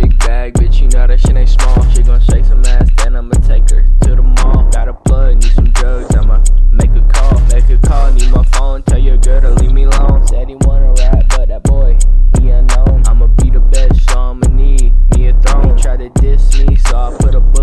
big bag, bitch, you know that shit ain't small. She gon' shake some ass, then I'ma take her to the mall. Got a plug, need some drugs, I'ma make a call. Make a call, need my phone, tell your girl to leave me alone. Said he wanna rap, but that boy, he unknown. I'ma be the best, so I'ma need me a throne. Try to diss me, so I put a book.